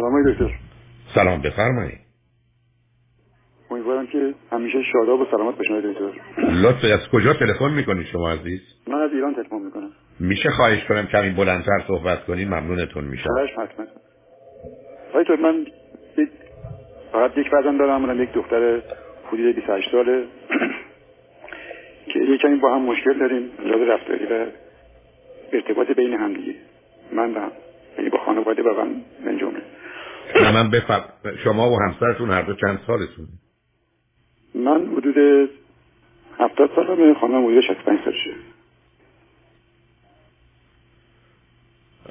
سلام های دکتر. سلام بفرمایید. امیدوارم که همیشه شاداب و سلامت باشین دکتر. لطف از کجا تلفن می‌کنید شما عزیز؟ من از ایران تلفن می‌کنم. میشه خواهش کنم کمی بلندتر صحبت کنید ممنونتون میشم. خواهش حتما دکتر من فقط یک فرزند دارم من یک دختر حدود 28 ساله. که یک کمی با هم مشکل داریم لحاظ رفتاری و ارتباط بین هم دیگه. من و یعنی با خانواده و من من جمله نه من بفر... شما و همسرتون هر دو چند سالتون من حدود هفتاد سالمه خانم حدود 65 سالشه.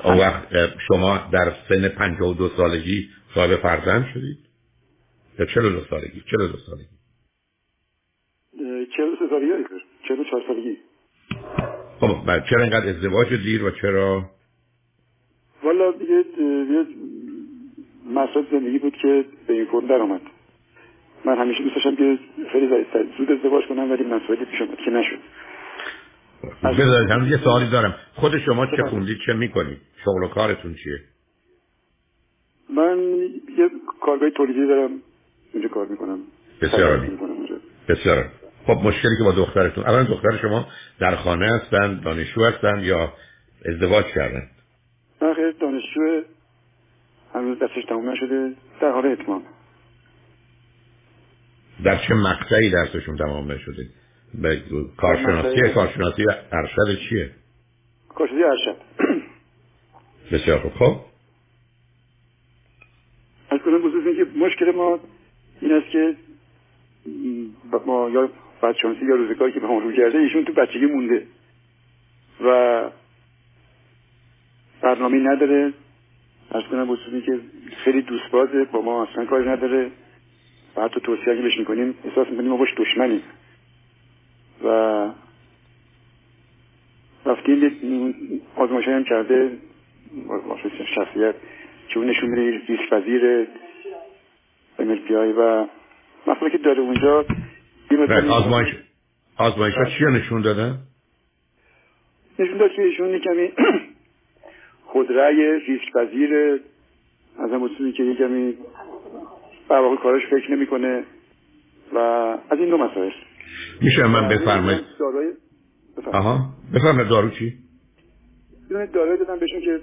اون وقت شما در سن 52 سالگی صاحب فرزند شدید؟ یا 42 سالگی؟ 42 سالگی. 43 سالگی 44 سالگی. خب چرا اینقدر ازدواج دیر و چرا؟ والا دیگه مسئله زندگی بود که به این فرم در آمد من همیشه دوست داشتم که خیلی زود ازدواج کنم ولی مسئله پیش اومد که نشد. بذارید هم یه سوالی دارم. خود شما چه خوندید چه می‌کنید؟ شغل و کارتون چیه؟ من یه کارگاه تولیدی دارم اونجا کار می‌کنم. بسیار عالی. بسیار خب مشکلی که با دخترتون اولا دختر شما در خانه هستن دانشجو هستن یا ازدواج کردن نه خیلی دانشجو هنوز دستش تموم نشده در حال اتمام. در چه مقطعی درسشون تمام نشده؟ به کارشناسی کارشناسی ارشد چیه؟ کارشناسی ارشد. بسیار خوب. خب. از کنم بزرگ که مشکل ما این است که ما یا بدشانسی یا روزگاری که به ما رو کرده ایشون تو بچگی مونده و برنامه نداره. از کنم بزرگی که خیلی دوست بازه با ما اصلا کاری نداره. و حتی توصیه اگه بهش می‌کنیم احساس می‌کنیم ما باش دشمنیم. و رفتیم آزمایش هم کرده. شخصیت که اون نشون میده ریسک پذیر MLPI و مسئله که داره اونجا. آزمایش آزمایش ها چی نشون داده؟ نشون داد که ایشون کمی خودرأی ریسک پذیر از هم که کمی بر واقع کارش فکر نمی‌کنه و از این دو مسائل. میشه من بفرمایید. داروی آها. بفرمایید دارو چی؟ یه داروی دادم بهشون که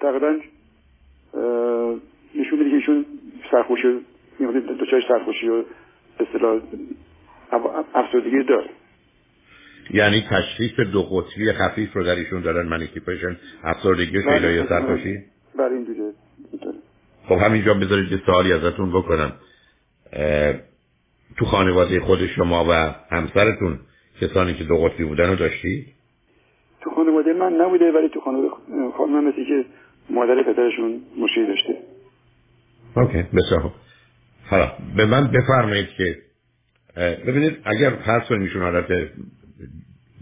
تقریبا نشون میده که ایشون سرخوشی می‌خواد دوچار سرخوشی و به اصطلاح افسردگی داره. یعنی تشریف دو قطبی خفیف رو در ایشون دارن منیکیپیشن افسردگی و شیلای سرخوشی بله اینجوریه خب همینجا بذارید یه سوالی ازتون بکنم. تو خانواده خود شما و همسرتون کسانی که دو قطبی بودن رو داشتی؟ تو خانواده من نبوده ولی تو خانواده خانم مثل که مادر پدرشون مشکلی داشته. اوکی بسیار حالا به من بفرمایید که ببینید اگر فرض کنید ایشون حالت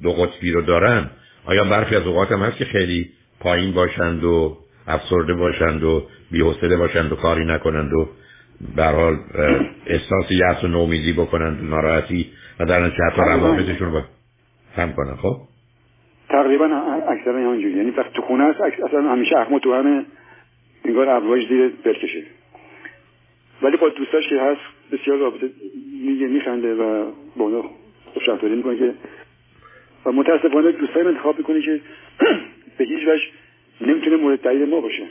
دو قطبی رو دارن. آیا برخی از اوقات هم هست که خیلی پایین باشند و افسرده باشند و بی‌حوصله باشند و کاری نکنند و به حال احساس یأس و نومیدی بکنند و ناراحتی و در نتیجه حتی روابطشون رو هم کنن. خب؟ تقریبا اکثرا همینجوری. یعنی وقتی تو خونه هست اصلا همیشه اخم تو همه انگار ابروهاش زیر برکشه. ولی با دوستاش که هست بسیار رابطه میگه میخنده و با اونا خوشرفتاری می‌کنه که و متاسفانه دوستای انتخاب می‌کنه که به هیچ وجه نمی‌تونه مورد تایید ما باشه.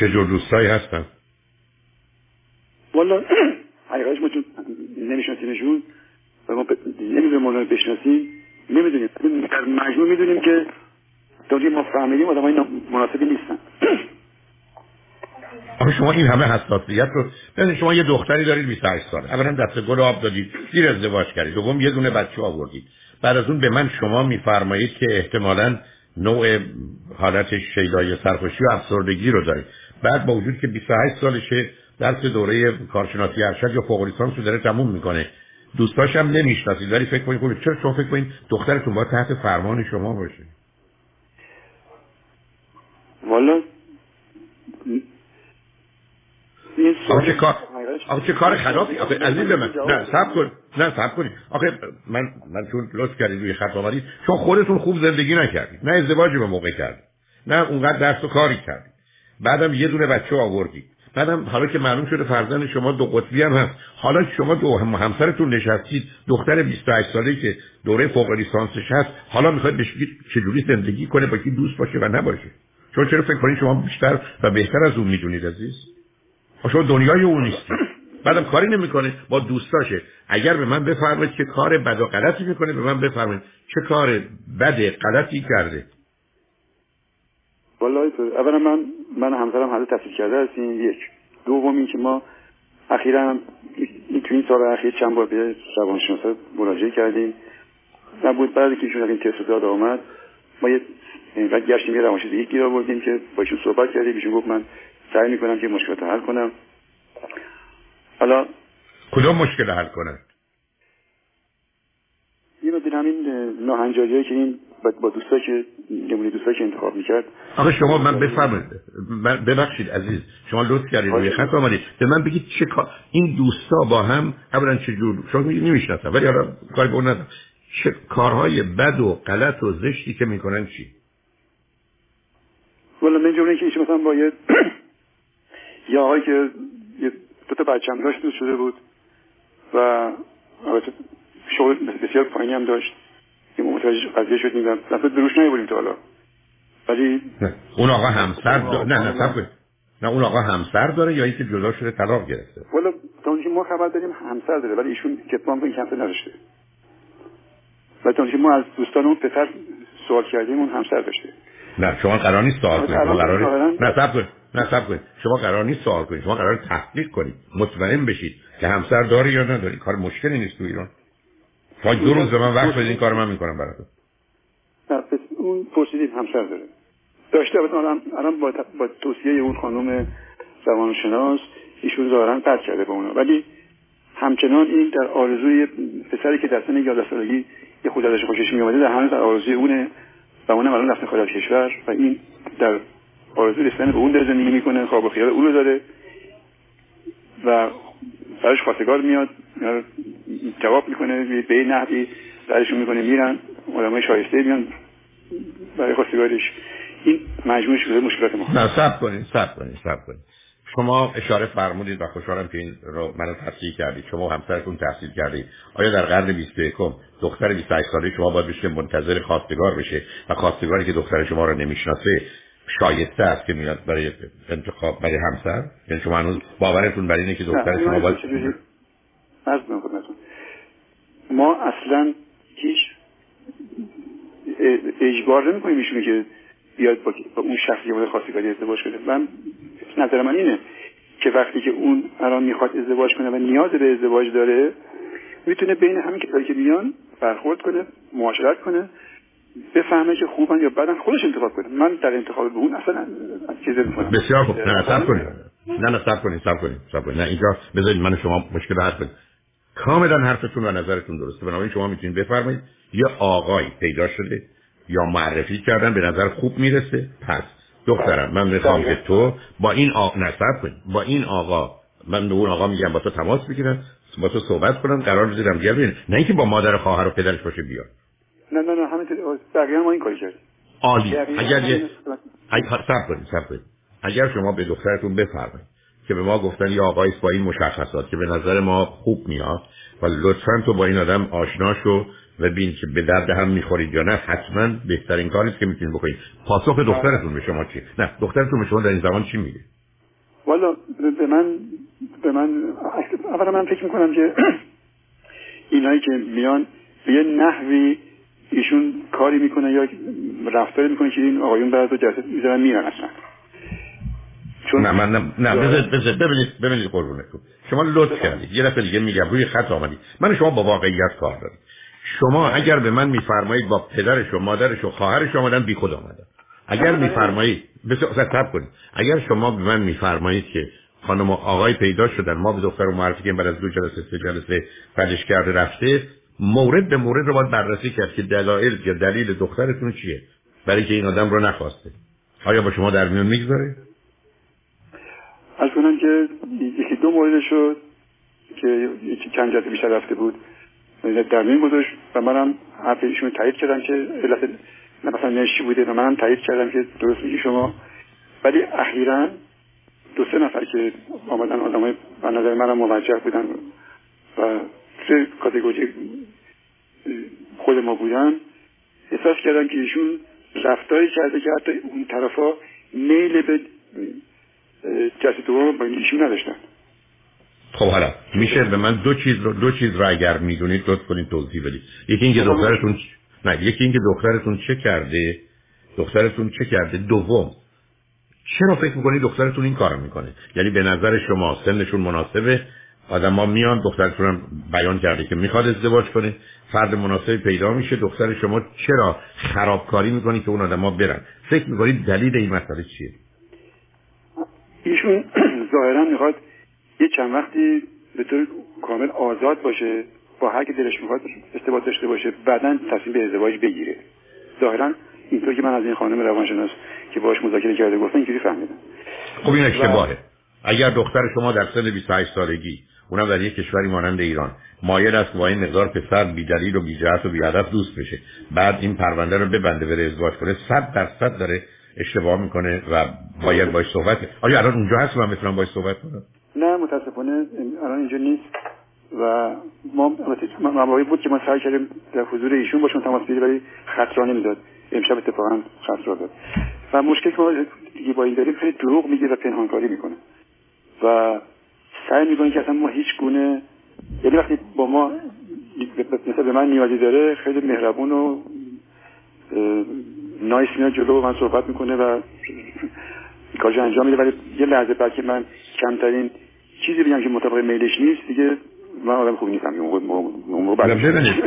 چه جور دوستایی هستن؟ والا حقیقتش ما نمیشناسیمشون و ما نمی‌دونیم ما بشناسیم نمی‌دونیم. در مجموع می‌دونیم که تا ما فهمیدیم آدم های مناسبی نیستن. آخه شما این همه حساسیت رو ببینید شما یه دختری دارید 28 سال اولا دست گل آب دادید دیر ازدواج کردید. دوم یه دونه بچه آوردید. بعد از اون به من شما میفرمایید که احتمالا نوع حالت شیدای سرخوشی و افسردگی رو دارید. بعد با وجود که 28 سالشه درس دوره کارشناسی ارشد یا فوق لیسانس رو داره تموم می‌کنه. دوستاش هم نمی‌شناسید ولی فکر کنید چرا شما فکر کنید دخترتون با تحت فرمان شما باشه؟ والا آخه چه کار آخه چه کار خرابی؟ آخه عزیز من نه صبر کن. نه صبر کنید آخه من من چون لطف کردید روی خط آمدید چون خودتون خوب زندگی نکردید نه ازدواج به موقع کردید نه اونقدر درس و کاری کردید بعدم یه دونه بچه آوردید بعدم حالا که معلوم شده فرزند شما دو قطبی هم هست. حالا شما دو هم همسرتون نشستید. دختر 28 ساله که دوره فوق لیسانسش هست. حالا می‌خواید بهش چجوری زندگی کنه با کی دوست باشه و نباشه. چون چرا فکر کنید شما بیشتر و بهتر از اون می‌دونید عزیز؟ شما دنیای اون نیستید بعدم کاری نمی‌کنه. با دوستاشه. اگر به من بفرمایید که کار بد و غلطی می‌کنه به من بفرمایید چه کار بد غلطی کرده. والله اولا من من همسرم حالا تحصیل کرده هستیم یک. دوم این که ما اخیرا این تو این سال اخیر چند بار به روانشناسا مراجعه کردیم. نبود بعد که ایشون این تست داد آمد ما یه اینقدر گشتیم یه روانشناس یک گیر آوردیم که با ایشون صحبت کردیم. ایشون گفت من سعی می‌کنم که مشکلات حل کنم. حالا کدوم مشکل حل کنه؟ یه مدیر همین ناهنجاری که این با دوستا که نمونه دوستا که انتخاب می‌کرد. آقا شما من بفرمایید. ببخشید عزیز. شما لطف کردید روی خط آمدید. به من بگید چه کار این دوستا با هم اولا چه جور شما نمی‌شناسم ولی حالا کاری به اون چه کارهای بد و غلط و زشتی که می‌کنن چی؟ والا من جمله که مثلا با یه یه آقایی که یه دو تا بچه‌م داشت دوست شده بود و البته شغل بسیار پایینی هم داشت. که متوجه قضیه شدیم و دفعه. دروش بودیم تا حالا. ولی نه. اون آقا همسر دا... نه نه سب نه اون آقا همسر داره یا اینکه جدا شده طلاق گرفته؟ والا تا اونجا ما خبر داریم همسر داره ولی ایشون کتمان این همسر نداشته. و تا ما از دوستان اون پسر سوال کردیم اون همسر داشته. نه شما قرار نیست سوال کنید. شما قرار نه سب کنید. نه سب کنید. شما قرار نیست سوال کنید. شما قرار تحقیق کنید. مطمئن بشید که همسر داری یا نداری. کار مشکلی نیست تو ایران. تا دو روز به من وقت بدین کار من می‌کنم براتون. نه اون پرسیدیم همسر داره. داشته الان الان با, با توصیه اون خانم زبانشناس ایشون ظاهرا قطع کرده با اونا. ولی همچنان این در آرزوی پسری که در سن 11 سالگی یه خود ازش خوشش میومده در هنوز در آرزوی اونه و اونم الان رفته خارج کشور و این در آرزوی رسیدن به اون در زندگی می‌کنه خواب و خیال اون رو داره و براش خواستگار میاد جواب می‌کنه به نحوی درشون می‌کنه میرن آدمای شایسته میان برای خواستگارش این مجموع شده مشکلات ما. نه سب کنید سب کنید سب کنید. شما اشاره فرمودید و خوشحالم که این رو منو تصحیح کردید. شما همسرتون تحصیل کردید. آیا در قرن 21 دختر 28 ساله شما باید بشه منتظر خواستگار بشه و خواستگاری که دختر شما رو نمی‌شناسه شایسته است که میاد برای انتخاب برای همسر. یعنی شما هنوز باورتون بر اینه که دختر شما باید ما اصلا هیچ اجبار نمی کنیم ایشونو که بیاد با, اون شخصی که خواستگاری ازدواج کنه. من نظر من اینه که وقتی که اون الان می‌خواد ازدواج کنه و نیاز به ازدواج داره می‌تونه بین همین کسایی که میان برخورد کنه معاشرت کنه بفهمه که خوبن یا بدن خودش انتخاب کنه. من در انتخاب به اون اصلا چیز نمی‌کنم بسیار خوب. نه صبر کنید. نه نه صبر کنید صبر کنید صبر کنید. نه اینجا بذارید من شما مشکل حل کنید کاملا حرفتون و نظرتون درسته بنابراین شما می‌تونید بفرمایید یه آقای پیدا شده یا معرفی کردن به نظر خوب می‌رسه. پس دخترم من می‌خوام که تو با این آقا نصب کنی با این آقا من به اون آقا میگم با تو تماس بگیرم با تو صحبت کنم قرار بذارم بیاد نه اینکه با مادر خواهر و پدرش باشه بیاد نه نه نه همینطوری. بقیه ما این کاری کردیم. عالی. اگر یه سب کنید سب کنید. اگر شما به دخترتون بفرمایید که به ما گفتن یه آقایی با این مشخصات که به نظر ما خوب میاد و لطفا تو با این آدم آشنا شو و بین که به درد هم می‌خورید یا نه حتما بهترین کاری که می‌تونید بکنید. پاسخ دخترتون به شما چی؟ نه دخترتون به شما در این زمان چی میگه؟ والا به من به من اولا من فکر می‌کنم که اینایی که میان به یه نحوی ایشون کاری می‌کنه یا رفتاری می‌کنه که این آقایون بعد رو جسد می‌ذارن میرن اصلا. چون نه من نه, نه بذارید بذارید ببینید ببینید قربونتون شما لطف کردید. یه دفعه دیگه میگم روی خط آمدید. من شما با واقعیت کار دارید شما اگر به من میفرمایید با پدرش و مادرش و خواهرش آمدن بی خود آمدن. اگر میفرمایید بسیار کنید. اگر شما به من میفرمایید که خانم و آقای پیدا شدن ما به دختر و معرفی که بعد از دو جلسه سه جلسه بعدش کرده رفته مورد به مورد رو باید بررسی کرد که دلایل یا دلیل دخترتون چیه؟ برای که این آدم رو نخواسته. آیا با شما در میون می‌گذاره؟ از کنم که یکی دو مورد شد که چند جلسه بیشتر رفته بود در میون گذاشت و منم حرف ایشون تایید کردم که علت مثلا نشی بوده و منم تایید کردم که درست میگی شما. ولی اخیرا دو سه نفر که آمدن آدمای به نظر منم موجه بودن و سه کاتگوری خود ما بودن احساس کردم که ایشون رفتاری کرده که حتی اون طرفا میل به جسد دوم با ایشون نداشتن. خب حالا میشه به من دو چیز رو دو چیز رو اگر می‌دونید لطف کنید توضیح بدید. یکی اینکه دخترتون نه یکی اینکه دخترتون چه کرده؟ دخترتون چه کرده؟ دوم چرا فکر می‌کنید دخترتون این کار می‌کنه؟ یعنی به نظر شما سنشون مناسبه؟ آدم ها میان دخترتون هم بیان کرده که می‌خواد ازدواج کنه فرد مناسبی پیدا میشه دختر شما چرا خرابکاری می‌کنی که اون آدم ها برن؟ فکر می‌کنید دلیل این مسئله چیه؟ ایشون ظاهرا می‌خواد یه چند وقتی به طور کامل آزاد باشه با هر که دلش می‌خواد ارتباط داشته باشه بعدا تصمیم به ازدواج بگیره. ظاهرا اینطور که من از این خانم روانشناس که باش مذاکره کرده گفتم اینجوری فهمیدم. خب این اشتباهه. اگر دختر شما در سن 28 سالگی اونم در یک کشوری مانند ایران مایل است با این مقدار پسر بیدلیل و بیجهت و بیادب دوست بشه بعد این پرونده رو ببنده بره ازدواج کنه صد درصد داره اشتباه می‌کنه و باید باش صحبت آیا الان اونجا هست من می‌تونم باش صحبت کنم؟ نه متاسفانه الان اینجا نیست و ما مواقعی بود که ما سعی کردیم در حضور ایشون باشون تماس بگیریم ولی خط را نمی‌داد. امشب اتفاقا خط را داد. و مشکل که ما با این داریم خیلی دروغ میگه و پنهانکاری می‌کنه. و سعی می‌کنه که اصلا ما هیچ گونه یعنی وقتی با ما مثل به من نیازی داره خیلی مهربون و نایس میاد جلو من صحبت می‌کنه و کارش انجام میده. ولی یه لحظه بعد که من کمترین چیزی بگم که مطابق میلش نیست دیگه من آدم خوبی نیستم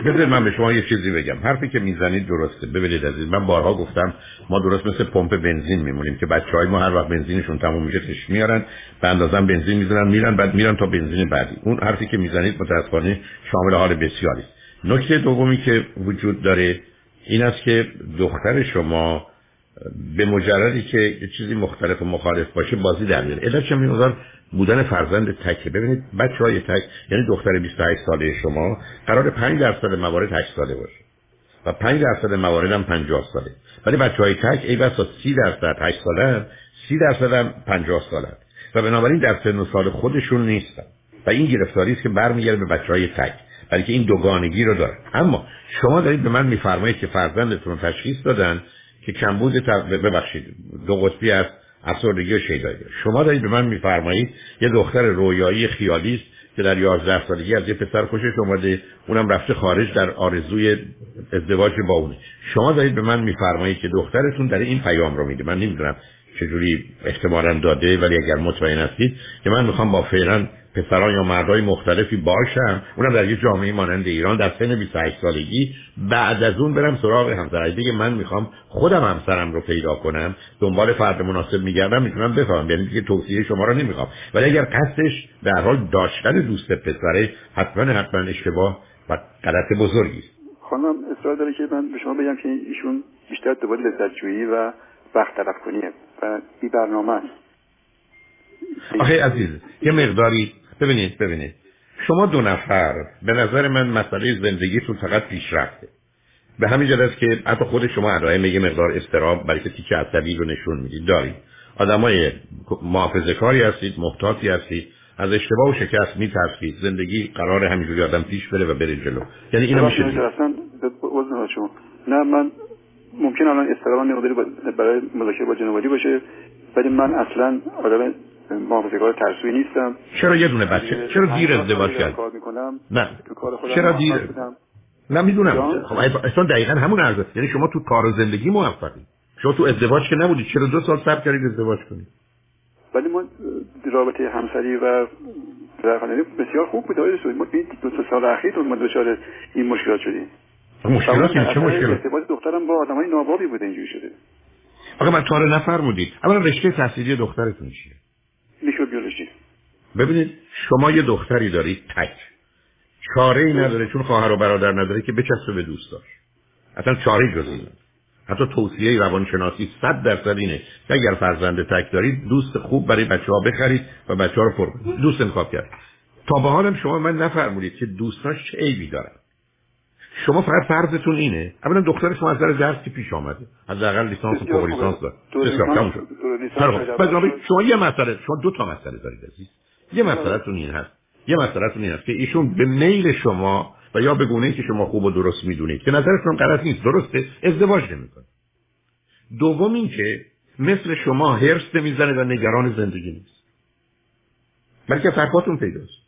ببینید. من به شما یه چیزی بگم. حرفی که می‌زنید درسته. ببینید عزیز من بارها گفتم ما درست مثل پمپ بنزین میمونیم که بچه های ما هر وقت بنزینشون تموم میشه تش میارن به اندازم بنزین می‌زنن میرن بعد میرن تا بنزین بعدی. اون حرفی که می‌زنید متاسفانه شامل حال بسیاری نکته دومی که وجود داره این است که دختر شما به مجردی که چیزی مختلف و مخالف باشه بازی در میاره علت چه بودن فرزند تکه ببینید بچه های تک یعنی دختر 28 ساله شما قرار 5 درصد موارد 8 ساله باشه. و 5 درصد موارد هم 50 ساله. ولی بچه های تک ای بسا 30 درصد 8 ساله 30 درصد هم 50 ساله و بنابراین در سن و سال خودشون نیستن. و این گرفتاری است که برمیگرده به بچه های تک. بلکه این دوگانگی رو داره. اما شما دارید به من میفرمایید که فرزندتون تشخیص دادن که کمبود ببخشید دو قطبی است افسردگی و شیدایی شما دارید به من میفرمایید یه دختر رویایی خیالی است که در 11 سالگی از یه پسر خوشش اومده اونم رفته خارج در آرزوی ازدواج با اونه. شما دارید به من میفرمایید که دخترتون در این پیام رو میده. من نمی‌دونم چجوری احتمالا داده ولی اگر مطمئن هستید که من می‌خوام با فعلا پسران یا مردای مختلفی باشم اونم در یه جامعه مانند ایران در سن 28 سالگی. بعد از اون برم سراغ همسر دیگه من می‌خوام خودم همسرم رو پیدا کنم. دنبال فرد مناسب میگردم می‌تونم بفهمم. یعنی دیگه توصیه شما رو نمی‌خوام. ولی اگر قصدش در حال داشتن دوست پسره حتما حتما اشتباه و غلط بزرگی است. خانم اصرار داره که من به شما بگم که ایشون بیشتر دوباره لذتجویی و وقت طلب کنیه و بی برنامه است. آخه عزیز یه مقداری ببینید ببینید. شما دو نفر به نظر من مسئله زندگیتون فقط پیشرفته. به همین جهت که حتی خود شما علائم یه مقدار استراب برای که تیکه عصبی رو نشون می‌دید. دارید. آدمای محافظه کاری هستید محتاطی هستید از اشتباه و شکست میترسید. زندگی قرار همینجوری آدم پیش بره و بره جلو. یعنی اینو میشه شما. نه من ممکن الان استرام مقداری برای مذاکره با جنوالی باشه ولی من اصلا آدم محافظه‌کار ترسوی نیستم. چرا یه دونه بچه؟ چرا دیر ازدواج کرد نه. چرا دیر؟ نه می‌دونم. خب اصلا دقیقا همون عرضه. یعنی شما تو کار و زندگی موفقی. شما تو ازدواج که نبودید چرا دو سال صبر کردید ازدواج کنید؟ ولی ما رابطه همسری و پدرخوانده بسیار خوب بود آقای ما دو تا سال اخیر ما دچار این مشکلات شدیم. مشکلات چه مشکلات؟ ارتباط دخترم با آدمای نابابی بوده اینجوری شده. آقا من تا نفرمودید. اولا رشته تحصیلی دخترتون چیه؟ ببینید شما یه دختری دارید تک. چاره ای نداره چون خواهر و برادر نداره که بچسبه به دوستاش. اصلا چاره جز این حتی توصیه روانشناسی صد درصد اینه. که اگر فرزند تک دارید دوست خوب برای بچه ها بخرید و بچه ها رو پر دوست انتخاب کرد. تا به حالم شما من نفرمودید که دوستاش چه عیبی دارن. شما فقط فرضتون اینه. اولا دختر شما از در درس پیش آمده. از حداقل لیسانس و فوق لیسانس داره شما یه مسئله شما دو تا مسئله دارید عزیز. یه مسئله تون این هست. یه مسئله تون این هست که ایشون به میل شما و یا به گونه که شما خوب و درست می‌دونید که نظرتون غلط نیست درسته ازدواج نمی‌کنه. دوم این که مثل شما هرس نمی‌زنه و نگران زندگی نیست. بلکه فرقاتون پیداست.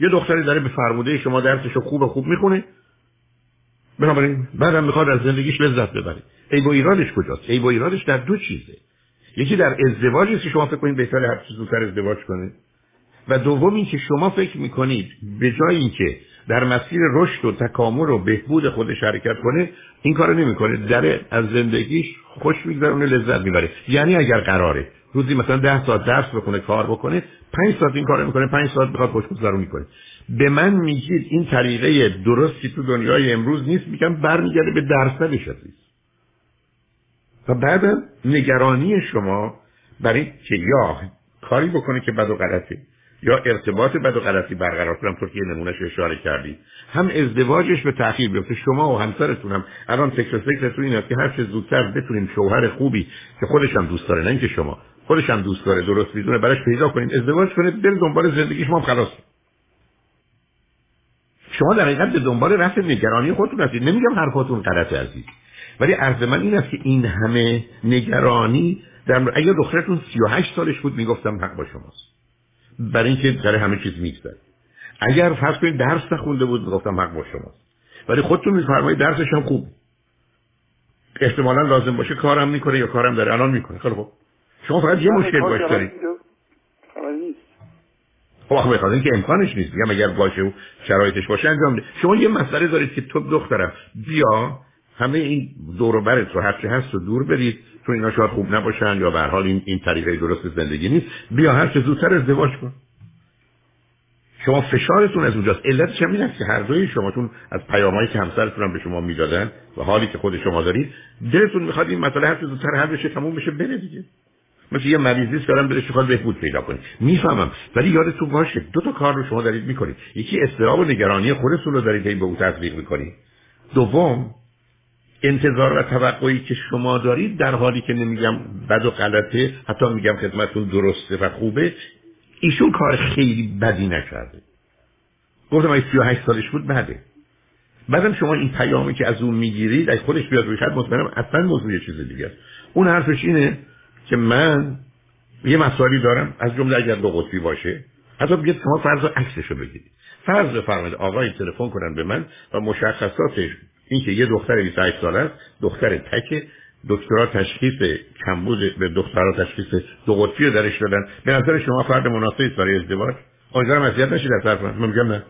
یه دختری داره به فرموده شما درسشو خوب و خوب می‌خونه. بنابراین بعدم می‌خواد از زندگیش لذت ببره. ای با ایرادش کجاست؟ ای با ایرادش در دو چیزه. یکی در ازدواجی که شما فکر کنید بهتر هر چیز زودتر ازدواج کنید و دوم این که شما فکر می‌کنید به جای اینکه در مسیر رشد و تکامل و بهبود خودش حرکت کنه این کارو نمی‌کنه. داره از زندگیش خوش میگذرونه لذت می‌بره. یعنی اگر قراره روزی مثلا ده ساعت درس بکنه کار بکنه پنج ساعت این کار می‌کنه پنج ساعت بخواد خوش گذرونی کنه به من میگید این طریقه درستی تو دنیای امروز نیست؟ میگم برمیگرده به درصدش عزیز. و بعد نگرانی شما برای که یا کاری بکنه که بد و غلطه یا ارتباط بد و غلطی برقرار کنم تو که نمونهش اشاره کردی. هم ازدواجش به تاخیر بیفته شما و همسرتون هم الان فکر فکرتون اینه که هر چه زودتر بتونیم شوهر خوبی که خودش هم دوست داره نه اینکه شما خودش هم دوست داره درست می‌دونه براش پیدا کنید ازدواج کنید بر دنبال زندگی شما خلاص شما در حقیقت به دنبال رفت نگرانی خودتون هستید. نمیگم حرفاتون غلطه عزیز. ولی عرض من این است که این همه نگرانی در اگر دخترتون 38 سالش بود می‌گفتم حق با شماست. برای اینکه در همه چیز میگذره اگر فرض کنید درس نخونده بود می‌گفتم حق با شماست. ولی خودتون میفرمایید درسش هم خوب. احتمالا لازم باشه کارم می‌کنه یا کارم داره. الان می‌کنه. خیلی خوب. شما فقط یه مشکل باش دارید. خب بخواد که امکانش نیست. میگم اگر باشه و شرایطش باشه انجام شما یه مسئله دارید که تو دخترم بیا همه این دور و برت رو هرچی هست و دور برید. چون اینا شاید خوب نباشن یا به حال این این طریقه درست زندگی نیست. بیا هر چه زودتر ازدواج کن. شما فشارتون از اونجاست. علتش هم این است که هر دوی شماتون از پیامایی که همسرتون به شما می‌دادن و حالی که خود شما دارید دلتون می‌خواد این مسئله هر چه زودتر حل بشه تموم بشه بره دیگه. مثل یه مریضی است دارم بهش بخواد بهبود پیدا کنه می‌فهمم. ولی یادتون باشه دو تا کار رو شما دارید می‌کنید. یکی استراب و نگرانی خودتون رو دارید به او تطبیق می‌کنید. دوم انتظار و توقعی که شما دارید در حالی که نمیگم بد و غلطه حتی میگم خدمتون درسته و خوبه ایشون کار خیلی بدی نکرده. گفتم اگه 38 سالش بود بده. بعدم شما این پیامی که از اون می‌گیرید از خودش بیاد روی مطمئنم اصلا موضوع یه چیز دیگه است. اون حرفش اینه که من یه مسائلی دارم از جمله اگر دو قطبی باشه حتی بگید شما فرض عکسش رو بگیرید. فرض بفرمایید آقای تلفن کنن به من و مشخصاتش این که یه دختر 28 ساله است دختر تک دکترا تشخیص کمبود به دخترها تشخیص دو قطبی رو درش دادن. به نظر شما فرد مناسبی است برای ازدواج؟ امیدوارم اذیت نشید از حرف من. میگم نه؟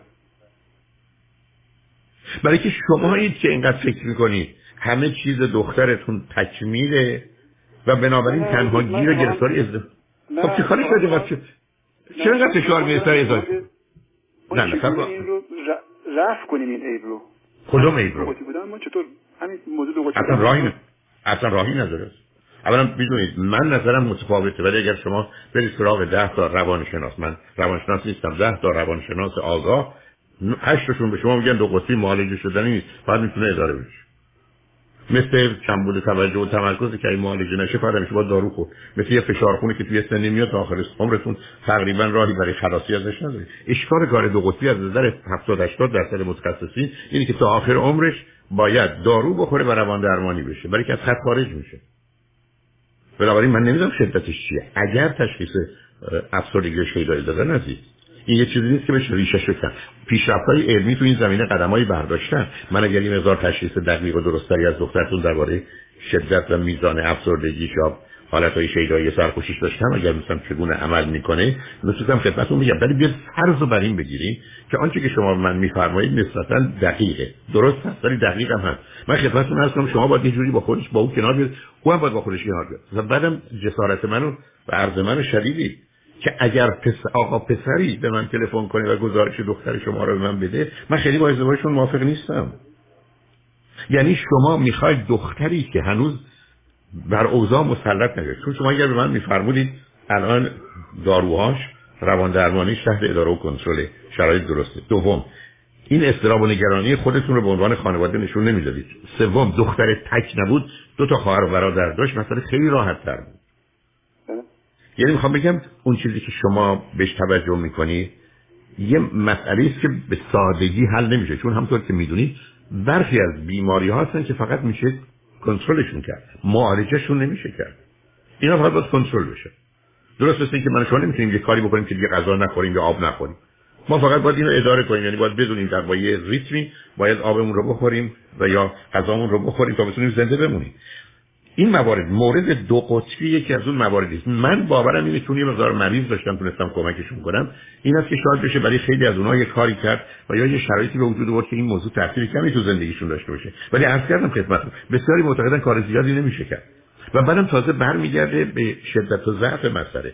برای که شما اید که اینقدر فکر می‌کنید همه چیز دخترتون تکمیله و بنابراین تنها گیر گرفتاری ازدواج خب چه کاری شده چرا اینقدر فشار می‌رسه ازدواج نه نه رفت کنیم این عیب رو. کدوم عیب رو ما چطور؟ همین موضوع اصلا راهی اصلا راهی نداره. اولا می‌دونید من نظرم متفاوته ولی اگر شما برید سراغ ده تا روانشناس من روانشناس نیستم ده تا روانشناس آگاه هشتشون به شما میگن دو قطبی معالجه شدنی نیست باید می‌تونه اداره بشه. مثل کمبود توجه و تمرکز که این معالجه نشه فقط همیشه با دارو خورد. مثل یه فشارخونه که توی سنی میاد تا آخر عمرتون تقریبا راهی برای خلاصی ازش نداری اشکال کار دو قطبی از نظر 70 80 درصد متخصصین اینه که تا آخر عمرش باید دارو بخوره و روان درمانی بشه برای که از خط خارج میشه. بنابراین من نمی‌دونم شدتش چیه. اگر تشخیص افسردگی شیدایی دادن عزیز. این یه چیزی نیست که بشه ریشه شکن پیشرفت های علمی تو این زمینه قدم برداشتن. من اگر این هزار تشخیص دقیق و درستری از دخترتون درباره شدت و میزان افسردگی یا حالت های شیدایی سرخوشیش داشتم اگر مثلا چگونه عمل می‌کنه نسبتم خدمتتون میگم ولی بیاد فرض رو بر این بگیریم که آنچه که شما من میفرمایید نسبتا دقیقه. درست هست ولی دقیق هم هست. من خدمتتون هستم شما باید یه جوری با خودش با او کنار بیاد او هم باید با خودش کنار بیاد. بعدم جسارت منو و عرض من شدیدی. که اگر پس آقا پسری به من تلفن کنه و گزارش دختر شما رو به من بده من خیلی با ازدواجشون موافق نیستم. یعنی شما می‌خواید دختری که هنوز بر اوضاع مسلط نشه چون شما اگر به من میفرمودید الان داروهاش روان درمانی شهر اداره و کنترل شرایط درسته. دوم این استراب و نگرانی خودتون رو به عنوان خانواده نشون نمی‌دادید. سوم دختر تک نبود دو تا خواهر و برادر داشت مسئله خیلی راحت تر بود. یعنی می‌خوام بگم اون چیزی که شما بهش توجه می‌کنی یه مسئله است که به سادگی حل نمیشه چون همطور که می‌دونید برخی از بیماری ها هستن که فقط میشه کنترلشون کرد معالجهشون نمیشه کرد. اینا فقط باید کنترل بشه. درست مثل که من شما نمی‌تونیم یه کاری بکنیم که دیگه غذا نخوریم یا آب نخوریم. ما فقط باید اینو اداره کنیم یعنی باید بدونیم در با ریتمی باید آبمون رو بخوریم و یا غذامون رو بخوریم تا بتونیم زنده بمونیم. این موارد مورد دو قطبی یکی از اون مواردی است. من باورم اینه چون یه مقدار مریض داشتم تونستم کمکشون کنم این است که شاید بشه برای خیلی از اونها یه کاری کرد و یا یه شرایطی به وجود آورد که این موضوع تاثیر کمی تو زندگیشون داشته باشه. ولی عرض کردم خدمتتون بسیاری معتقدن کار زیادی نمیشه کرد. و بعدم تازه برمیگرده به شدت و ضعف مسئله.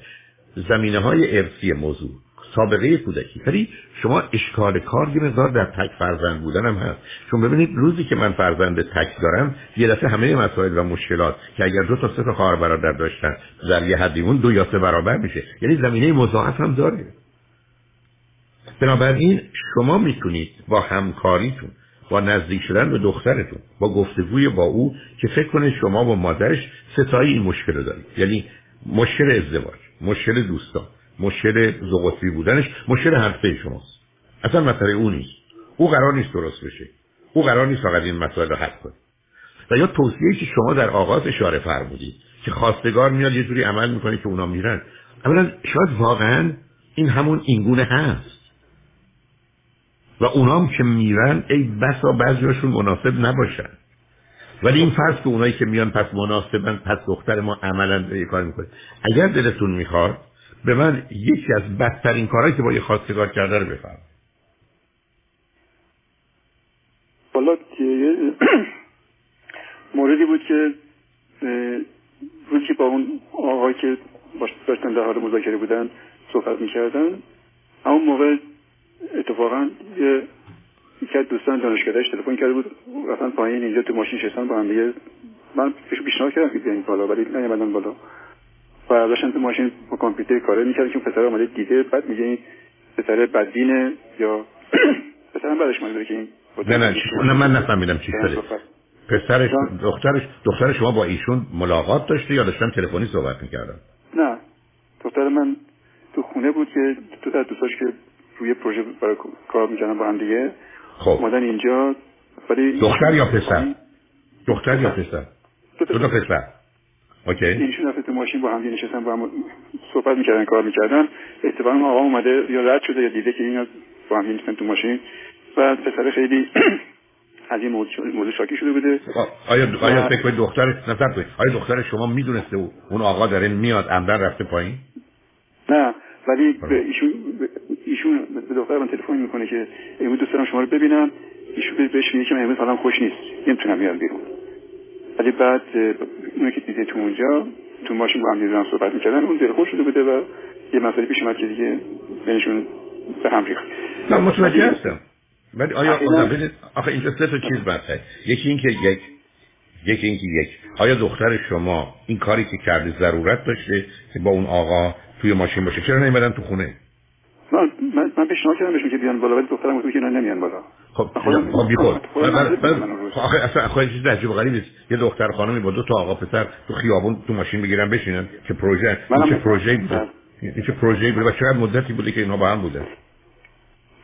زمینه های ارسی موضوع. سابقه کودکی. ولی شما اشکال کار یه مقدار در تک فرزند بودن هم هست. چون ببینید روزی که من فرزند تک دارم یه دفعه همه مسائل و مشکلات که اگر دو تا سه تا خواهر برادر داشتن در یه حدیمون دو یا سه برابر میشه. یعنی زمینه مضاعف هم داره. بنابراین شما می‌تونید با همکاریتون با نزدیک شدن به دخترتون با گفتگوی با او که فکر کنید شما با مادرش ستایی این مشکل رو دارید. یعنی مشکل ازدواج مشکل دوستان. مشکل زغطی بودنش مشکل حرفه شماست. اصلا مسئله او نیست. او قرار نیست درست بشه. او قرار نیست فقط این مسئله رو حل کنه. و یا توصیه که شما در آغاز اشاره فرمودید که خواستگار میاد یه جوری عمل می‌کنه که اونا میرن. اولا شاید واقعا این همون اینگونه هست. و اونام که میرن ای بسا بعضیاشون مناسب نباشن. ولی این فرض که اونایی که میان پس مناسبن پس دختر ما عملا یه کار می‌کنه. اگر دلتون می‌خواد به من یکی از بدترین کارهایی که با یه خواستگار کرده رو بفرم حالا موردی بود که روزی با اون آقایی که داشتن در حال مذاکره بودن صحبت می‌کردن اون موقع اتفاقا یه یکی از دوستان دانشگاهش تلفن کرده بود رفتن پایین اینجا تو ماشین شستن با هم دیگه. من پیشنهاد کردم که بیاین بالا ولی نیومدن بالا. و داشتن تو ماشین با کامپیوتر کار می‌کردن که پسر آمده دیده بعد میگه این پسر بدینه یا پسرم بعدش مال که این نه نه نه من نفهمیدم چی شده پسرش دخترش دختر شما با ایشون ملاقات داشته یا داشتن تلفنی صحبت می‌کردن؟ نه دختر من تو خونه بود که تو تا دوستاش که روی پروژه برای کار می‌کردن با هم دیگه خب. اومدن اینجا ولی دختر یا پسر؟ دختر یا پسر. دو تا پسر. اوکی. ایشون رفته تو ماشین با هم نشستن با هم صحبت می‌کردن کار می‌کردن. اتفاقا آقا اومده یا رد شده یا دیده که اینا با هم نشستن تو ماشین. و پسر خیلی از این موضوع شاکی شده بوده. آیا آیا فکر کنید دختر نظر کنید. آیا دختر شما می‌دونسته اون آقا داره میاد عمدن رفته پایین؟ نه ولی به ایشون ایشون به دختر من تلفن می‌کنه که امروز دوست دارم شما رو ببینم. ایشون بهش میگه که من امروز حالم خوش نیست. نمی‌تونم بیام بیرون. ولی بعد اونی که دیده تو اونجا تو ماشین با هم دیدن صحبت می‌کردن اون دلخوش شده بوده و یه مسئله پیش اومد که دیگه بینشون به هم ریخت. نه متوجه هستم. ولی آیا آخه اینجا سه تا چیز بحثه یکی این که یک یکی اینکه یک. آیا دختر شما این کاری که کرده ضرورت داشته که با اون آقا توی ماشین باشه؟ چرا نمیدن تو خونه؟ من من, من پیشنهاد کردم بهشون که بیان بالا ولی دخترم گفت که نمیان بالا. خب خب بی خود آخه اصلا آخه چیز عجیب غریب نیست. یه دختر خانمی با دو تا آقا پسر تو خیابون تو ماشین بگیرن بشینن. که پروژه چه پروژه بوده؟ این چه پروژه بوده؟ و چقدر مدتی بوده که اینا با هم بوده؟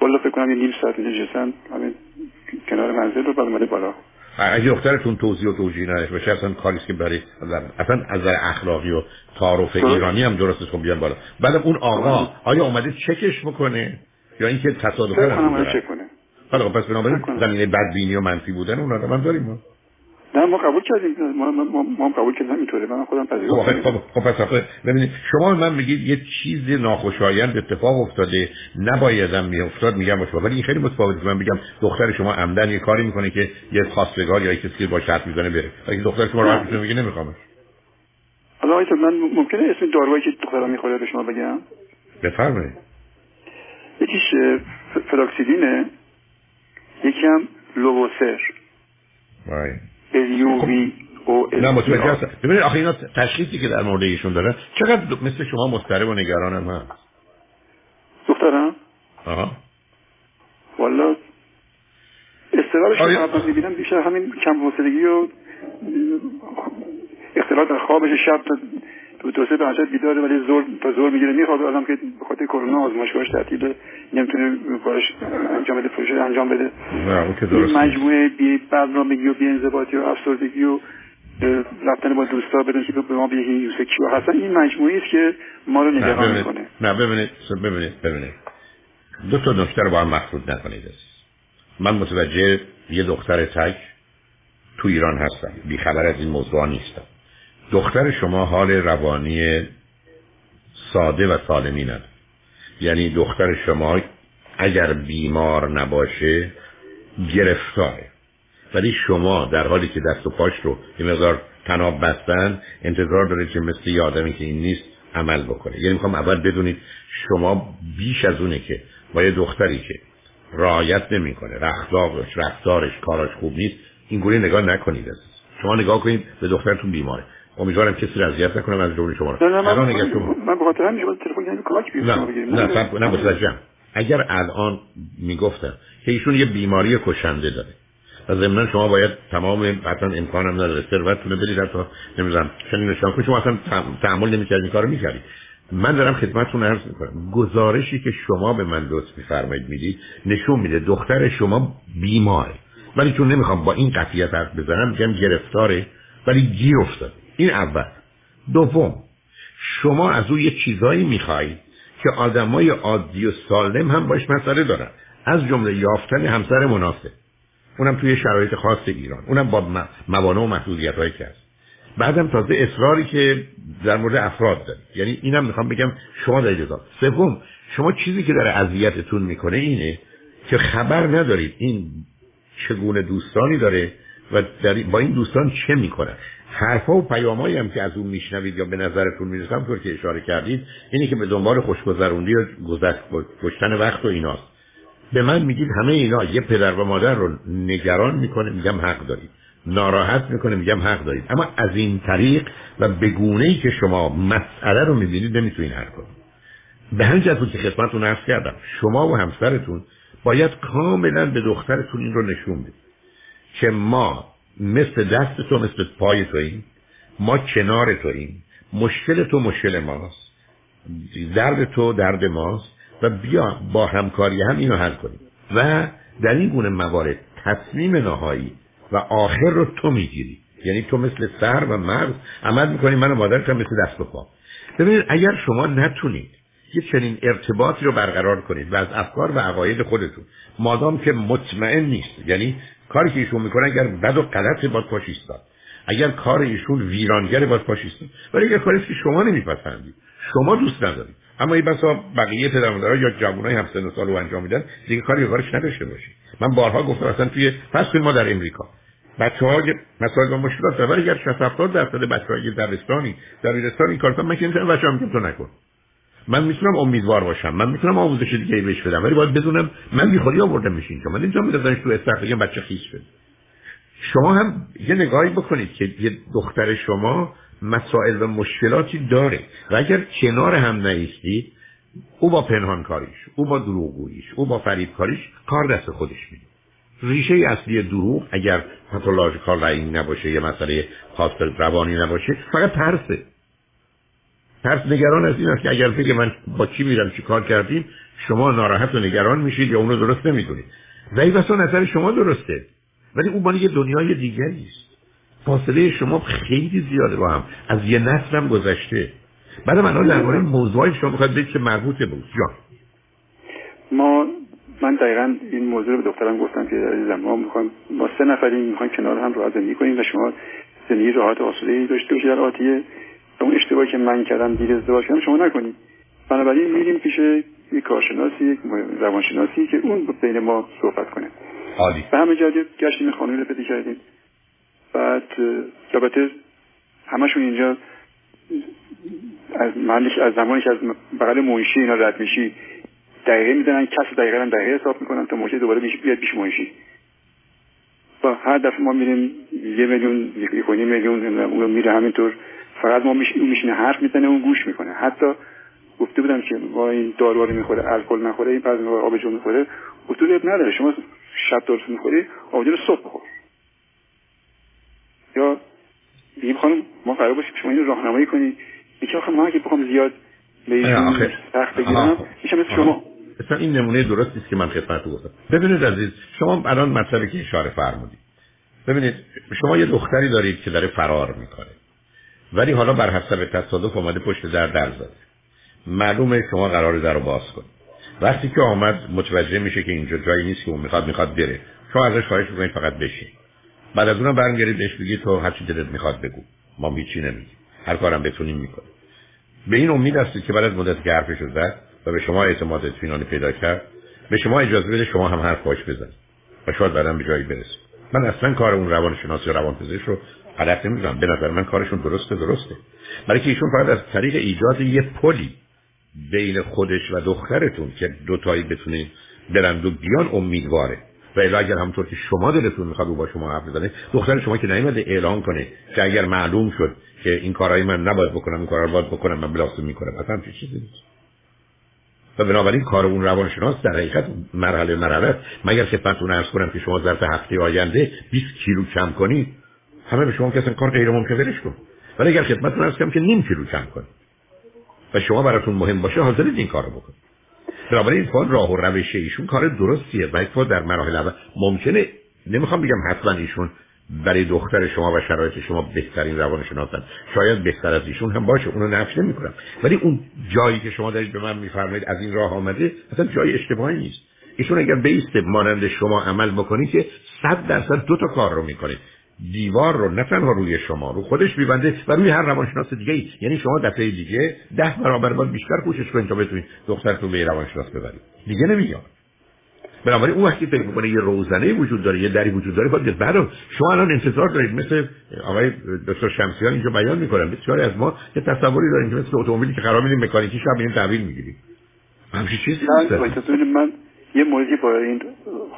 بالا فکر کنم یه نیم ساعت نشستن همین کنار منزل رو بعد اومده بالا. اگه دخترتون توضیح و توجیه نداشت باشه اصلا کاری که برای اصلا از نظر اخلاقی و تعارف ایرانی هم درست خب بیان بالا. بعد اون آقا آیا اومده چکش بکنه؟ یا اینکه تصادفی هم چک کنه. حالا پس بنابراین زمینه بدبینی و منفی بودن اون آدم هم داریم ما. نه ما قبول کردیم. ما ما, ما هم قبول کردیم اینطوره من خودم پذیرفتم. خب خب پس آخه ببینید شما من میگید یه چیز ناخوشایند اتفاق افتاده نبایدم میافتاد میگم باشه ولی این خیلی متفاوته من بگم دختر شما عمدن یه کاری می‌کنه که یه خواستگار یا کسی که با شرط می‌زنه بره. اگه دختر شما راحت میگه نمیخوامش. حالا من ممکنه اسم دارویی که دخترم می‌خوره به شما بگم؟ بفرمایید. یکیش فلاکسیدینه. یکی هم لوبوسر وای الیووی او نه متوجه هستم. ببینید آخه اینا تشخیصی که در مورد ایشون داره چقدر مثل شما مضطرب و نگرانم هست دخترم؟ آها. والا استرابش که می‌بینم بیشتر همین کم حوصلگی و اختلاط خوابش شب تا تو دو سه ساعت بیداره ولی زور تا زور می‌گیره. می‌خواد آدم که به خاطر کرونا آزمایشگاهش تعطیل نمی‌تونه کارش انجام بده پروژه انجام بده. نه مجموعه بی برنامگی و بی انضباطی و افسردگی و رفتن با دوستا بدون که به ما بگه یوسف کیو هستن این مجموعی است که ما رو نگران می‌کنه. نه ببینید ببینید ببینید. دو تا نکته رو با هم مخلوط نکنید. من متوجه یه دختر تک تو ایران هستم. بیخبر از این موضوع نیستم. دختر شما حال روانی ساده و سالمی نداره یعنی دختر شما اگر بیمار نباشه گرفتاره. ولی شما در حالی که دست و پاش رو یه مقدار تناب بستن انتظار داره که مثل یه آدمی که این نیست عمل بکنه. یعنی می‌خوام اول بدونید شما بیش از اونه که با یه دختری که رعایت نمی‌کنه رفتارش رفتارش کاراش خوب نیست اینگونه نگاه نکنید شما نگاه کنید به دخترتون بیماره. امیدوارم کسی را اذیت نکنم از جمله شما نه نه من, من به خاطر همین شما تلفن کردم کمک نه نه نه اگر الان می‌گفتم که ایشون یه بیماری کشنده داره و ضمن شما باید تمام حتما امکانم نداره ثروتتون بدید حتی نمی‌دونم چنین نشان. کنید شما اصلا تحمل نمی‌کردید این کارو می‌کردید من دارم خدمتتون عرض می‌کنم. گزارشی که شما به من لطف میفرمایید می‌دید نشون میده دختر شما بیماره ولی چون نمی‌خوام با این قطعیت حرف بزنم میگم گرفتاره ولی گیر افتاد این اول. دوم شما از او یه چیزایی می‌خواهید که آدمای عادی و سالم هم باش مسئله دارن. از جمله یافتن همسر مناسب. اونم توی شرایط خاص ایران. اونم با موانع و محدودیت هایی که هست. بعدم تازه اصراری که در مورد افراد دارید یعنی اینم می‌خوام بگم شما در اجازه سوم شما چیزی که داره اذیتتون می‌کنه اینه که خبر ندارید. این چگونه دوستانی داره و در با این دوستان چه می‌کنن؟ حرفا و پیامایی هم که از اون میشنوید یا به نظرتون می‌رسم طور که اشاره کردید اینی که به دنبال خوشگذروندی و گذشتن وقت و ایناست. به من میگید همه اینا یه پدر و مادر رو نگران می‌کنه میگم حق دارید. ناراحت می‌کنه میگم حق دارید. اما از این طریق و به ای که شما مسئله رو می‌بینید نمی‌تونید حل کنید. به همین جهت که خدمتتون عرض کردم شما و همسرتون باید کاملا به دخترتون این رو نشون بدید. که ما مثل دست تو مثل پای توییم ما کنار توییم. مشکل تو مشکل ماست. درد تو درد ماست. و بیا با همکاری هم اینو حل کنیم. و در این گونه موارد تصمیم نهایی و آخر رو تو می‌گیری. یعنی تو مثل سر و مرز عمل می‌کنی. من و مادرتم مثل دست و پا. ببینید اگر شما نتونید یه چنین ارتباطی رو برقرار کنید و از افکار و عقاید خودتون. مادام که مطمئن نیست یعنی کاری که ایشون می‌کنه اگر بد و غلط باید پاش اگر کار ایشون ویرانگر باید پاش ولی اگر کاری که شما نمیپسندید. شما دوست ندارید. اما این بسا بقیه پدرمادرها یا جوانای هم سن سال رو انجام میدن دیگه کاری به کارش نداشته باشید. من بارها گفتم اصلا توی پس ما در امریکا. بچه ها مسائل و مشکلات داره اگر 60 70 درصد بچه های دبستانی در ایرستان این کار من که نمی‌تونم بچه‌ها میگم تو نکن من می‌تونم امیدوار باشم. من می‌تونم آموزش دیگه بهش بدم ولی باید بدونم من بیخودی آوردم میشه اینجا. من نمی‌تونم بذارمش تو استخر بگم بچه خیس شد. شما هم یه نگاهی بکنید که یه دختر شما مسائل و مشکلاتی داره و اگر کنار هم نیستید او با پنهان کاریش او با دروغگوییش او با فریب کاریش کار دست خودش میده. ریشه اصلی دروغ اگر پاتولوژیکال رایی نباشه یه مسئله خاص روانی نباشه فقط ترسه. ترس نگران از این است که اگر فکر من با چی میرم چی کار کردیم شما ناراحت و نگران میشید یا اون رو درست نمی‌دونید و این نظر شما درسته ولی او مال یه دنیای دیگری است. فاصله شما خیلی زیاده با هم. از یه نسل هم گذشته. بعد من در مورد موضوعی شما بخواید بگید که مربوطه بود جان. ما من دقیقا این موضوع رو به دخترم گفتم که عزیزم ما می‌خوایم ما سه نفریم می‌خوایم کنار هم راحت زندگی کنیم و شما زندگی راحت آسوده داشته باشید در آتیه. اون اشتباهی که من کردم دیر ازدواج کردم شما نکنید. بنابراین میریم پیش یک کارشناسی یک روانشناسی که اون بین ما صحبت کنه. عالی. به همه جا گشتیم خانمی رو پیدا کردیم. بعد البته همشون اینجا از محلش از زمانی که از بغل منشی اینا رد میشی دقیقه میدنن کس دقیقه هم دقیقه حساب می‌کنن تا موقع دوباره بیش بیاد پیش منشی. و هر دفعه ما میریم یه میلیون یک میلیون اون میره همینطور. فقط ما میش... اون میشینه حرف می‌زنه اون گوش می‌کنه. حتی گفته بودم که با این دارو رو می‌خوره الکل نخوره این بعضی آب جو می‌خوره اصول نداره. شما شب درست می‌خوری آبجو صبح بخور. یا بگیم خانم ما قرار باشیم شما اینو راهنمایی کنی. یکی آخه من اگه بخوام زیاد به سخت بگیرم میشم مثل شما. اصلا این نمونه درست نیست که من خدمت گفتم ببینید عزیز شما الان مطلبی که اشاره فرمودید. ببینید شما یه دختری دارید که داره فرار می‌کنه. ولی حالا بر حسب تصادف اومده پشت در در زده معلومه شما قرار در رو باز کنید وقتی که آمد متوجه میشه که اینجا جایی نیست که اون می‌خواد می‌خواد بره. شما ازش خواهش می‌کنید فقط بشین. بعد از اونم برمیگردید بهش بگید تو هر چی دلت می‌خواد بگو. ما هیچی نمیگیم. هر کارم بتونیم می‌کنیم. به این امید هستید که بعد از مدت که حرفش زد و به شما اعتماد اطمینانی پیدا کرد به شما اجازه بده شما هم حرف باش بزنید و شاید بعدا به جایی برسید. من اصلا کار اون روانشناس یا روانپزشک رو غلط نمی‌دونم به نظر من کارشون درسته درسته. برای که ایشون فقط از طریق ایجاد یه پلی بین خودش و دخترتون که دوتایی بتونید برند و بیان امیدواره. و الا اگر همونطور که شما دلتون می‌خواد او با شما حرف بزنه دختر شما که نیومده اعلام کنه که اگر معلوم شد که این کارهای من نباید بکنم این کارا باید بکنم من بلاسو می‌کنم اصلا چه چیزی نیست. و بنابراین کار اون روانشناس در حقیقت مرحله مرحله مگر خدمتتون عرض کنم که شما ظرف هفته آینده 20 کیلو کم کنید همه به شما کسان کار غیر ممکن ولش کن. ولی اگر خدمتتون کنم که نیم کیلو کم کنید. و شما براتون مهم باشه حاضرید این کارو بکنید. بنابراین این راه و روش ایشون کار درستیه و در مراحل اول ممکنه نمی‌خوام بگم حتما ایشون برای دختر شما و شرایط شما بهترین روانشناسن شاید بهتر از ایشون هم باشه اونو نفی نمی‌کنم. ولی اون جایی که شما دارید به من میفرمایید از این راه آمده اصلا جای اشتباهی نیست. ایشون اگر بیست مانند شما عمل بکنید که صد درصد دو تا کار رو می‌کنه دیوار رو نه تنها روی شما رو خودش میبنده و روی هر روانشناس دیگه ای یعنی شما دفعه دیگه ده برابر باید بیشتر کوشش کنید تا بتونید دخترتون به روانشناس ببرید. دیگه نمیاد بنابراین اون وقتی فکر می‌کنه یه روزنه وجود داره یه دری وجود داره باید بعد شما الان انتظار دارید مثل آقای دکتر شمسیان اینجا بیان می‌کنن. بسیاری از ما یه تصوری داریم که مثل اتومبیلی که قرار میدیم مکانیکی شب میریم تحویل می‌گیریم. همچین چیزی من یه موردی با این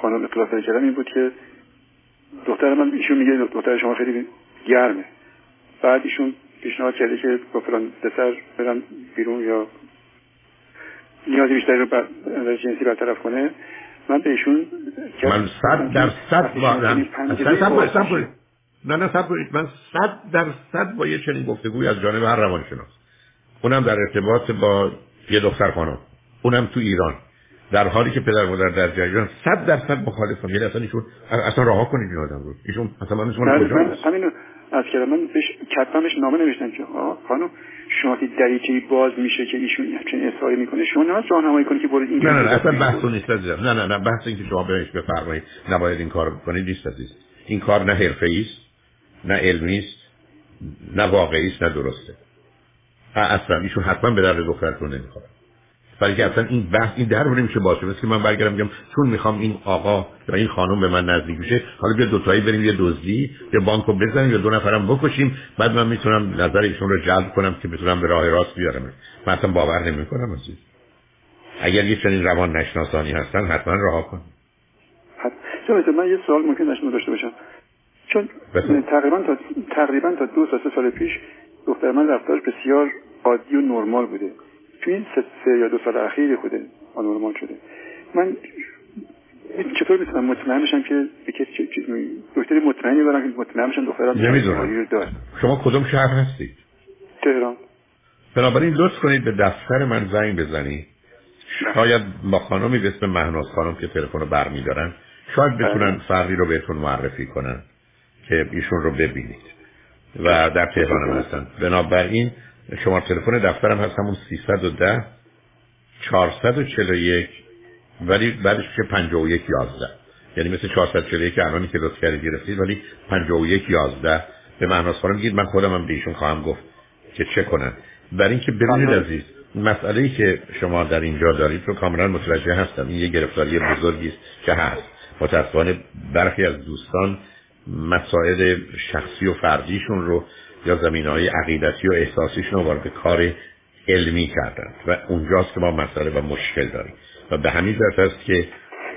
خانم اطلاف کردم این بود که دختر من ایشون میگه دختر شما خیلی گرمه. بعد ایشون پیشنهاد کرده که با فلان پسر برم بیرون یا نیازی بیشتری رو بر جنسی برطرف کنه. من بهشون من صد در صد با نه نه صد من صد در صد با یه چنین گفتگوی از جانب هر روانشناس. اونم در ارتباط با یه دختر خانم. اونم تو ایران. در حالی که پدر مادر در جریان صد درصد مخالفم یعنی اصلا ایشون اصلا راه کنید این آدم رو. ایشون اصلا من من همین از که من بهش کتبمش نامه نوشتم که خانم شما که دریچه باز میشه که ایشون چنین اصراری می‌کنه شما نه راهنمایی کنید که برید این نه نه اصلا بحث نیست نه نه نه بحث این که شما بهش بفرمایید نباید این کار کنید نیست عزیز. این کار نه حرفه‌ای است نه علمی است نه واقعی است نه درسته. اصلا ایشون حتما به درد دخترتون نمی‌خوره. برای که اصلا این بحث این در نمیشه باشه. مثل که من برگردم میگم چون می‌خوام این آقا یا این خانم به من نزدیک بشه حالا بیا دوتایی بریم یه دزدی یه بانکو بزنیم یا دو نفرم بکشیم. بعد من می‌تونم نظر ایشون رو جلب کنم که بتونم به راه راست بیارم. من اصلا باور نمی‌کنم عزیز اگر یه چنین روان نشناسانی هستن حتما راه کن. من یه سوال ممکن نشون داشته باشم. چون تقریبا تا تقریبا تا دو سه سال پیش دختر من رفتارش بسیار عادی و نرمال بوده. تو این سه, یا دو سال اخیر خوده آنورمال شده. من چطور می‌تونم مطمئن بشم که به کسی دکتری مطمئنی دارم که مطمئن بشم دخترم نمی‌دونم. شما کدوم شهر هستید؟ تهران. بنابراین لطف کنید به دفتر من زنگ بزنید. شاید با خانمی به اسم مهناز خانم که تلفن رو برمیدارن. شاید بتونن بله. فردی رو بهتون معرفی کنن که ایشون رو ببینید و در تهران هم هستن. بنابراین شما تلفن دفترم هست همون 310 441 ولی بعدش که 51 11 یعنی مثل 441 که الانی که لطف کردید گرفتید ولی 51 11 به معناس خواهم میگید من خودم هم به ایشون خواهم گفت که چه کنن. برای اینکه ببینید عزیز مسئله ای که شما در اینجا دارید رو کاملا متوجه هستم این یه گرفتاری بزرگی است که هست. متاسفانه برخی از دوستان مسائل شخصی و فردیشون رو یا زمین های عقیدتی و احساسیشون رو وارد کار علمی کردن. و اونجاست که ما مسئله و مشکل داریم. و به همین جهت است که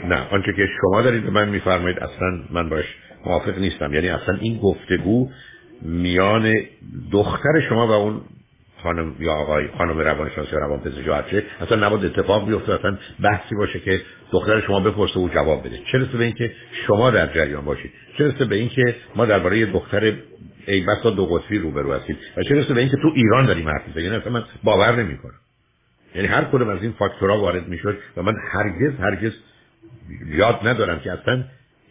نه آنچه که شما دارید به من میفرمایید اصلا من باش موافق نیستم. یعنی اصلا این گفتگو میان دختر شما و اون خانم یا آقای خانم روانشناس یا روانپزشک یا هرچه اصلا نباید اتفاق بیفته اصلا بحثی باشه که دختر شما بپرسه و جواب بده. چه رسه به اینکه شما در جریان باشید؟ چه رسه به اینکه ما درباره دختر ای بسا دو قطبی روبرو هستیم. و چه رسه به اینکه تو ایران داریم حرف می‌زنیم یعنی من باور نمی‌کنم. یعنی هر کدوم از این فاکتورها وارد می‌شد و من هرگز هرگز یاد ندارم که اصلا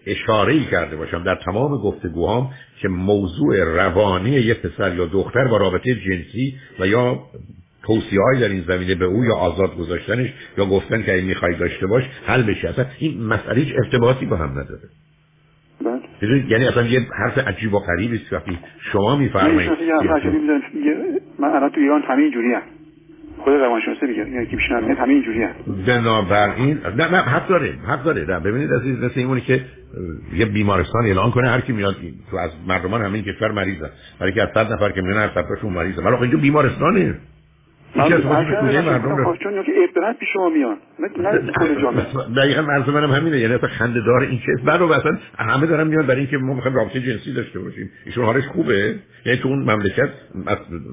اشاره ای کرده باشم در تمام گفتگوهام که موضوع روانی یه پسر یا دختر با رابطه جنسی و یا توصیه در این زمینه به او یا آزاد گذاشتنش یا گفتن که این می‌خوای داشته باش حل بشه. اصلا این مسئله هیچ ارتباطی با هم نداره. یعنی اصلا یه حرف عجیب و غریبی است وقتی شما میفرمایید من الان تو ایران همه اینجوری خود روانشناسی میگه یعنی که پیشنهاد همه اینجوری هست بنابراین نه نه حق داره حق داره. نه ببینید عزیز مثل اینونه که یه بیمارستان اعلان کنه هر کی میاد تو از مردمان همین کشور مریضه برای که از صد نفر که میان هر صدتاشون مریضه. ولی اینجا بیمارستانه. من چون که ابتداً پیش شما میان دقیقا مرز منم همینه یعنی اصلا خنده دار این چیز. برای مثلا همه دارن میان برای اینکه ما می‌خوایم رابطه جنسی داشته باشیم. ایشون حالش خوبه. یعنی تو اون مملکت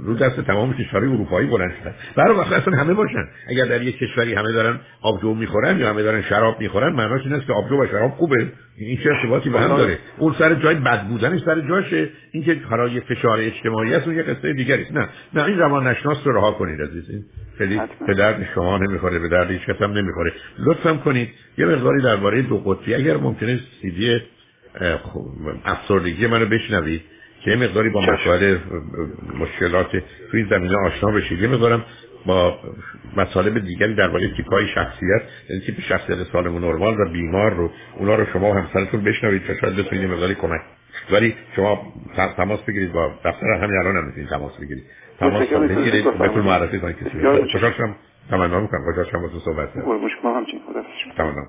رو دست تمام کشورهای اروپایی بلند شدن. برای وقت اصلا همه باشن. اگر در یک کشوری همه دارن آبجو می‌خورن یا همه دارن شراب می‌خورن معناش این است که آبجو و شراب خوبه. این چه ارتباطی به هم داره؟ اون سر جای بد بودنش سر جاشه. اینکه حالا یه فشار اجتماعی است اون یه قصه دیگری است. نه. نه این روان نشناس رو رها کنید. عزیز این خیلی به درد شما نمی‌خوره به درد هیچ کس هم نمی‌خوره. لطفا کنید یه مقداری درباره دو قطبی. اگر ممکنه سیدی افسردگی منو بشنوید که یه مقداری با مسائل مشکلات توی زمینه آشنا بشید. یه مقدارم با مطالب دیگری درباره تیپ های شخصیت یعنی تیپ شخصیت سالم و نرمال و بیمار رو اونا رو شما و همسرتون بشنوید تا شاید بتونید مقداری کمک. ولی شما تماس بگیرید با دفتر همین الان هم می‌تونید تماس بگیرید. تماس بگیرید بهتون معرفی کنید کسی خوشحال شدم تمنا می‌کنم. با تو صحبت همچنین. خدا